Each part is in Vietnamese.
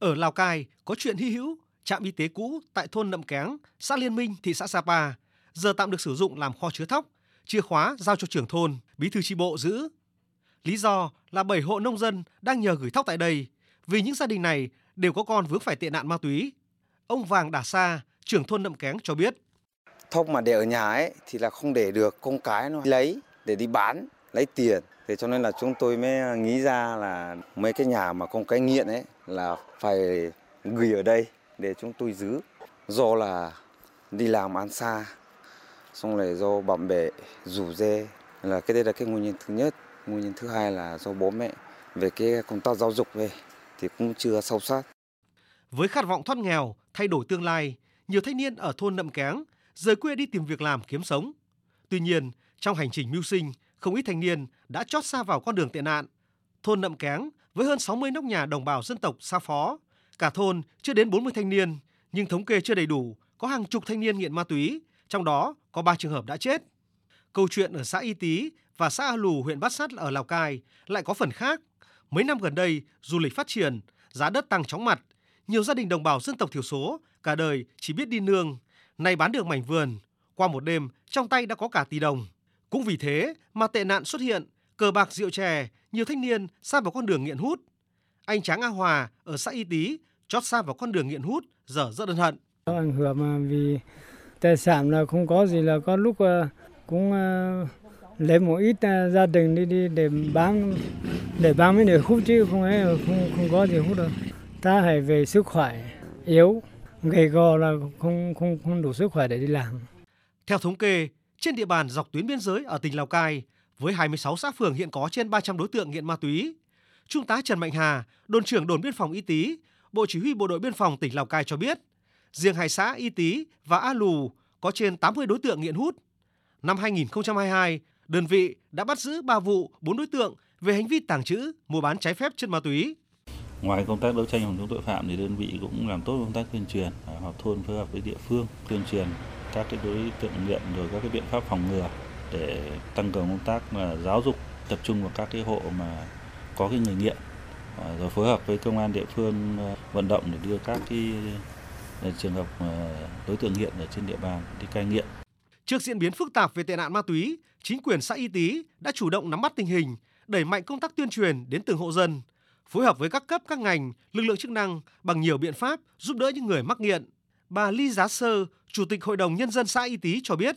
Ở Lào Cai có chuyện hy hữu, trạm y tế cũ tại thôn Nậm Kéng, xã Liên Minh, thị xã Sapa, giờ tạm được sử dụng làm kho chứa thóc, chìa khóa giao cho trưởng thôn, bí thư chi bộ giữ. Lý do là 7 hộ nông dân đang nhờ gửi thóc tại đây, vì những gia đình này đều có con vướng phải tệ nạn ma túy. Ông Vàng Đà Sa, trưởng thôn Nậm Kéng cho biết. Thóc mà để ở nhà ấy thì là không để được con cái nó lấy để đi bán, lấy tiền. Thế cho nên là chúng tôi mới à, nghĩ ra là mấy cái nhà mà con cái nghiện ấy là phải gửi ở đây để chúng tôi giữ. Do là đi làm ăn xa, xong rồi do bạn bè rủ dê là cái đây là cái nguyên nhân thứ nhất. Nguyên nhân thứ hai là do bố mẹ về cái công tác giáo dục về thì cũng chưa sâu sát. Với khát vọng thoát nghèo, thay đổi tương lai, nhiều thanh niên ở thôn Nậm Kéng rời quê đi tìm việc làm kiếm sống. Tuy nhiên, trong hành trình mưu sinh, không ít thanh niên đã chót xa vào con đường tệ nạn. Thôn Nậm Kén với hơn 60 nóc nhà đồng bào dân tộc xa phó, cả thôn chưa đến 40 thanh niên, nhưng thống kê chưa đầy đủ, có hàng chục thanh niên nghiện ma túy, trong đó có 3 trường hợp đã chết. Câu chuyện ở xã Y Tý và xã A Lù huyện Bát Sát ở Lào Cai lại có phần khác. Mấy năm gần đây, du lịch phát triển, giá đất tăng chóng mặt, nhiều gia đình đồng bào dân tộc thiểu số cả đời chỉ biết đi nương, nay bán được mảnh vườn, qua một đêm trong tay đã có cả tỷ đồng. Cũng vì thế mà tệ nạn xuất hiện, cờ bạc rượu chè, nhiều thanh niên sa vào con đường nghiện hút. Anh Tráng A Hòa ở xã Y Tý chót sa vào con đường nghiện hút, giờ rất ân hận. Ảnh hưởng mà vì tài sản là không có gì là có lúc ờ, cũng ờ, lấy một ít ờ, gia đình đi đi để bán để bán mới để hút chứ không ấy không không có gì hút đâu. Ta phải về sức khỏe yếu, gầy gò là không không không đủ sức khỏe để đi làm. Theo thống kê, trên địa bàn dọc tuyến biên giới ở tỉnh Lào Cai, với 26 xã phường hiện có trên 300 đối tượng nghiện ma túy. Trung tá Trần Mạnh Hà, đồn trưởng đồn biên phòng Y Tý, Bộ Chỉ huy Bộ đội Biên phòng tỉnh Lào Cai cho biết, riêng hai xã Y Tý và A Lù có trên 80 đối tượng nghiện hút. Năm 2022, đơn vị đã bắt giữ 3 vụ, 4 đối tượng về hành vi tàng trữ, mua bán trái phép chất ma túy. Ngoài công tác đấu tranh phòng chống tội phạm thì đơn vị cũng làm tốt công tác tuyên truyền, à, họp thôn phối hợp với địa phương tuyên truyền các cái đối tượng nghiện rồi các cái biện pháp phòng ngừa để tăng cường công tác là giáo dục tập trung vào các cái hộ mà có cái người nghiện ờ, rồi phối hợp với công an địa phương ờ, vận động để đưa các cái ờ, trường hợp đối tượng nghiện ở trên địa bàn đi cai nghiện. Trước diễn biến phức tạp về tệ nạn ma túy, chính quyền xã Y Tý đã chủ động nắm bắt tình hình, đẩy mạnh công tác tuyên truyền đến từng hộ dân, phối hợp với các cấp các ngành, lực lượng chức năng bằng nhiều biện pháp giúp đỡ những người mắc nghiện. Bà Ly Giá Sơ, Chủ tịch Hội đồng Nhân dân xã Y Tý cho biết,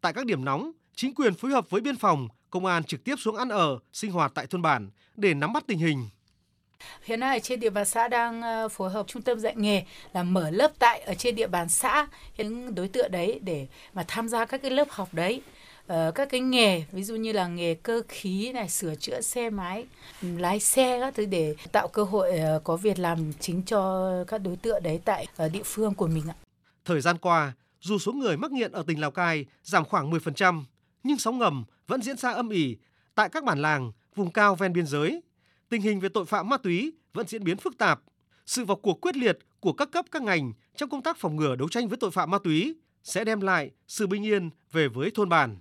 tại các điểm nóng, chính quyền phối hợp với biên phòng, công an trực tiếp xuống ăn ở, sinh hoạt tại thôn bản để nắm bắt tình hình. Hiện nay trên địa bàn xã đang ờ, phối hợp trung tâm dạy nghề là mở lớp tại ở trên địa bàn xã những đối tượng đấy để mà tham gia các cái lớp học đấy uh, các cái nghề ví dụ như là nghề cơ khí này sửa chữa xe máy lái xe các thứ để tạo cơ hội uh, có việc làm chính cho các đối tượng đấy tại uh, địa phương của mình ạ. Thời gian qua, dù số người mắc nghiện ở tỉnh Lào Cai giảm khoảng 10%, nhưng sóng ngầm vẫn diễn ra âm ỉ tại các bản làng, vùng cao ven biên giới. Tình hình về tội phạm ma túy vẫn diễn biến phức tạp. Sự vào cuộc quyết liệt của các cấp các ngành trong công tác phòng ngừa đấu tranh với tội phạm ma túy sẽ đem lại sự bình yên về với thôn bản.